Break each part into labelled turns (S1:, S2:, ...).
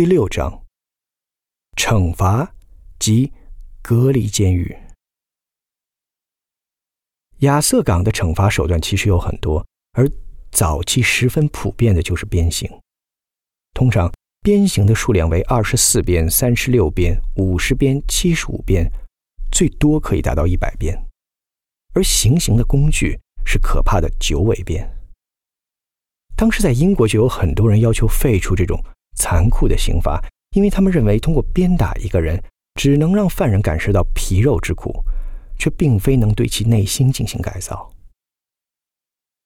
S1: 第六章：惩罚及隔离监狱。亚瑟港的惩罚手段其实有很多，而早期十分普遍的就是鞭刑。通常鞭刑的数量为二十四鞭、三十六鞭、五十鞭、七十五鞭，最多可以达到一百鞭。而行刑的工具是可怕的九尾鞭。当时在英国就有很多人要求废除这种。残酷的刑罚，因为他们认为通过鞭打一个人，只能让犯人感受到皮肉之苦，却并非能对其内心进行改造。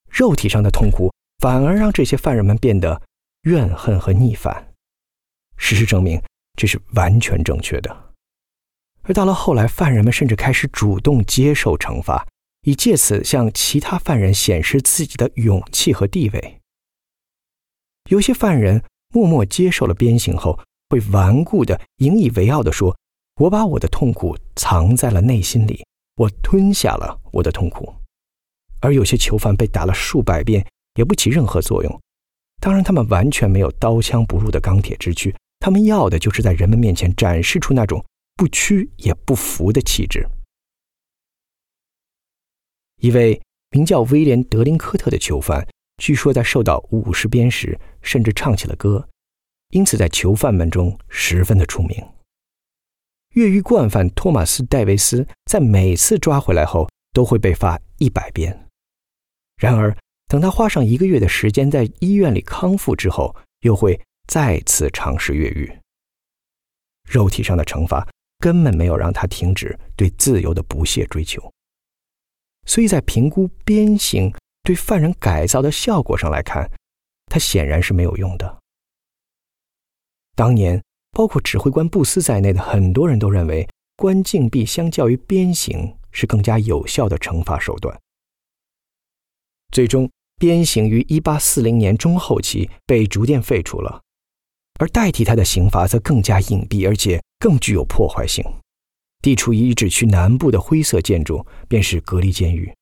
S1: 肉体上的痛苦反而让这些犯人们变得怨恨和逆反。事实证明，这是完全正确的。而到了后来，犯人们甚至开始主动接受惩罚，以借此向其他犯人显示自己的勇气和地位。有些犯人。默默接受了鞭刑后，会顽固的引以为傲的说：“我把我的痛苦藏在了内心里，我吞下了我的痛苦。”而有些囚犯被打了数百遍也不起任何作用。当然，他们完全没有刀枪不入的钢铁之躯，他们要的就是在人们面前展示出那种不屈也不服的气质。一位名叫威廉·德林科特的囚犯。据说在受到五十鞭时，甚至唱起了歌，因此在囚犯们中十分的出名。越狱惯犯托马斯·戴维斯在每次抓回来后都会被罚一百鞭，然而等他花上一个月的时间在医院里康复之后，又会再次尝试越狱。肉体上的惩罚根本没有让他停止对自由的不懈追求，所以在评估鞭刑。对犯人改造的效果上来看，它显然是没有用的。当年，包括指挥官布斯在内的很多人都认为，关禁闭相较于鞭刑是更加有效的惩罚手段。最终，鞭刑于1840年中后期被逐渐废除了，而代替它的刑罚则更加隐蔽，而且更具有破坏性。地处遗址区南部的灰色建筑便是隔离监狱。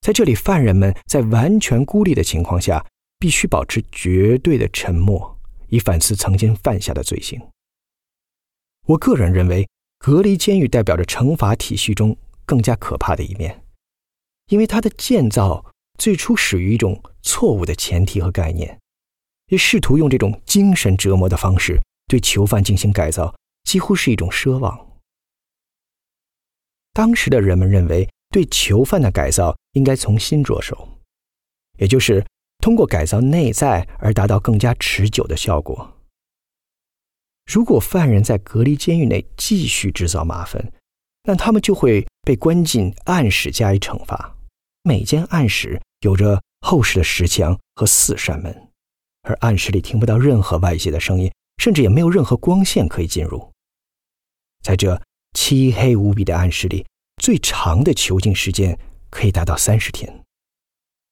S1: 在这里，犯人们在完全孤立的情况下，必须保持绝对的沉默，以反思曾经犯下的罪行。我个人认为，隔离监狱代表着惩罚体系中更加可怕的一面，因为它的建造最初始于一种错误的前提和概念，也试图用这种精神折磨的方式对囚犯进行改造，几乎是一种奢望。当时的人们认为。对囚犯的改造应该从心着手，也就是通过改造内在而达到更加持久的效果。如果犯人在隔离监狱内继续制造麻烦，那他们就会被关进暗室加以惩罚。每间暗室有着厚实的石墙和四扇门，而暗室里听不到任何外界的声音，甚至也没有任何光线可以进入。在这漆黑无比的暗室里。最长的囚禁时间可以达到三十天，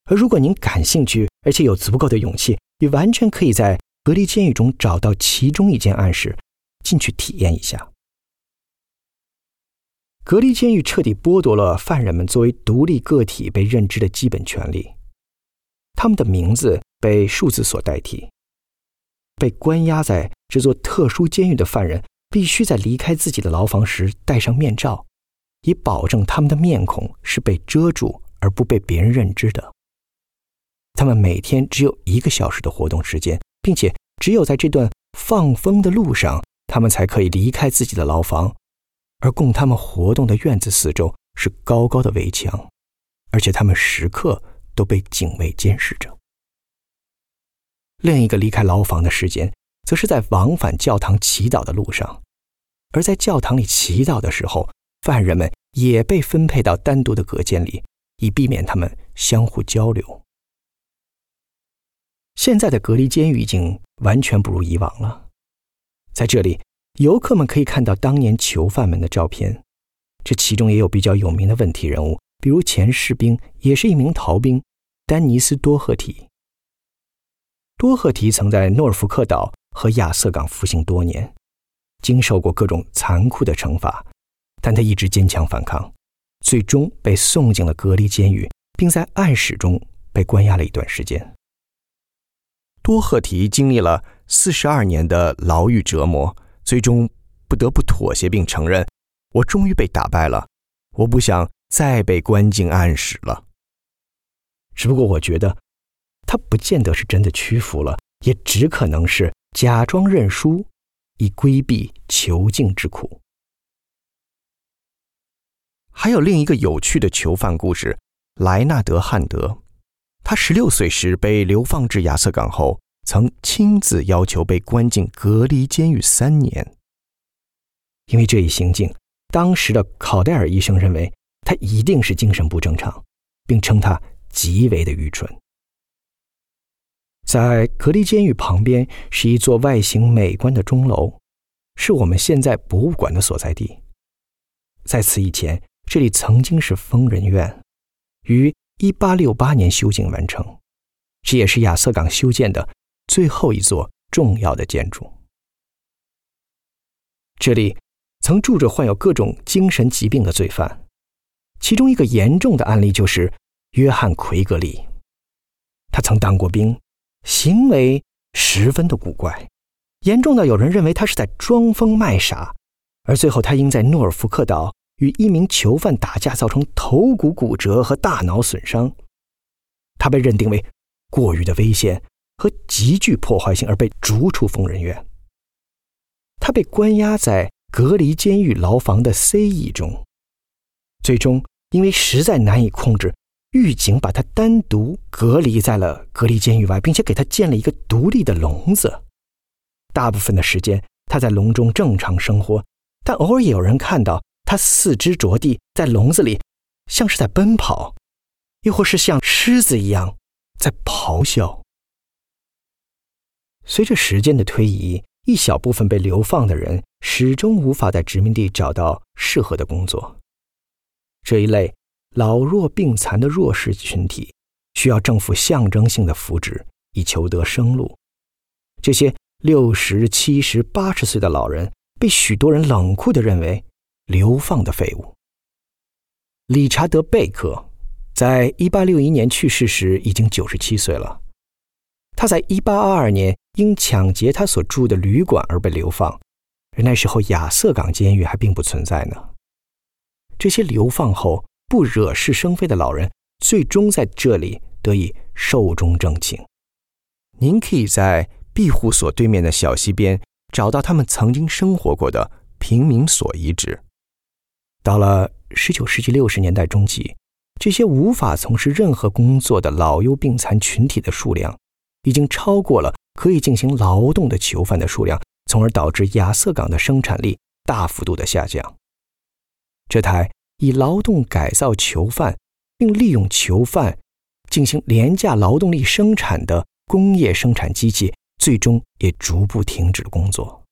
S1: 而如果您感兴趣，而且有足够的勇气，你完全可以在隔离监狱中找到其中一间暗室，进去体验一下。隔离监狱彻底剥夺了犯人们作为独立个体被认知的基本权利，他们的名字被数字所代替。被关押在这座特殊监狱的犯人必须在离开自己的牢房时戴上面罩。以保证他们的面孔是被遮住而不被别人认知的。他们每天只有一个小时的活动时间，并且只有在这段放风的路上，他们才可以离开自己的牢房。而供他们活动的院子四周是高高的围墙，而且他们时刻都被警卫监视着。另一个离开牢房的时间，则是在往返教堂祈祷的路上，而在教堂里祈祷的时候。犯人们也被分配到单独的隔间里，以避免他们相互交流。现在的隔离监狱已经完全不如以往了。在这里，游客们可以看到当年囚犯们的照片，这其中也有比较有名的问题人物，比如前士兵，也是一名逃兵丹尼斯·多赫提。多赫提曾在诺尔福克岛和亚瑟港服刑多年，经受过各种残酷的惩罚。但他一直坚强反抗，最终被送进了隔离监狱，并在暗室中被关押了一段时间。多赫提经历了四十二年的牢狱折磨，最终不得不妥协并承认：我终于被打败了，我不想再被关进暗室了。只不过我觉得，他不见得是真的屈服了，也只可能是假装认输，以规避囚禁之苦。还有另一个有趣的囚犯故事：莱纳德·汉德。他十六岁时被流放至亚瑟港后，曾亲自要求被关进隔离监狱三年。因为这一行径，当时的考戴尔医生认为他一定是精神不正常，并称他极为的愚蠢。在隔离监狱旁边是一座外形美观的钟楼，是我们现在博物馆的所在地。在此以前。这里曾经是疯人院，于一八六八年修建完成，这也是亚瑟港修建的最后一座重要的建筑。这里曾住着患有各种精神疾病的罪犯，其中一个严重的案例就是约翰·奎格里。他曾当过兵，行为十分的古怪，严重到有人认为他是在装疯卖傻，而最后他应在诺尔福克岛。与一名囚犯打架，造成头骨骨折和大脑损伤，他被认定为过于的危险和极具破坏性，而被逐出疯人院。他被关押在隔离监狱牢房的 C.E. 中，最终因为实在难以控制，狱警把他单独隔离在了隔离监狱外，并且给他建了一个独立的笼子。大部分的时间，他在笼中正常生活，但偶尔也有人看到。他四肢着地在笼子里，像是在奔跑，又或是像狮子一样在咆哮。随着时间的推移，一小部分被流放的人始终无法在殖民地找到适合的工作。这一类老弱病残的弱势群体，需要政府象征性的扶植以求得生路。这些六十七十八十岁的老人，被许多人冷酷的认为。流放的废物。理查德·贝克在一八六一年去世时已经九十七岁了。他在一八二二年因抢劫他所住的旅馆而被流放，而那时候亚瑟港监狱还并不存在呢。这些流放后不惹是生非的老人，最终在这里得以寿终正寝。您可以在庇护所对面的小溪边找到他们曾经生活过的平民所遗址。到了十九世纪六十年代中期，这些无法从事任何工作的老幼病残群体的数量，已经超过了可以进行劳动的囚犯的数量，从而导致亚瑟港的生产力大幅度的下降。这台以劳动改造囚犯，并利用囚犯进行廉价劳动力生产的工业生产机器，最终也逐步停止了工作。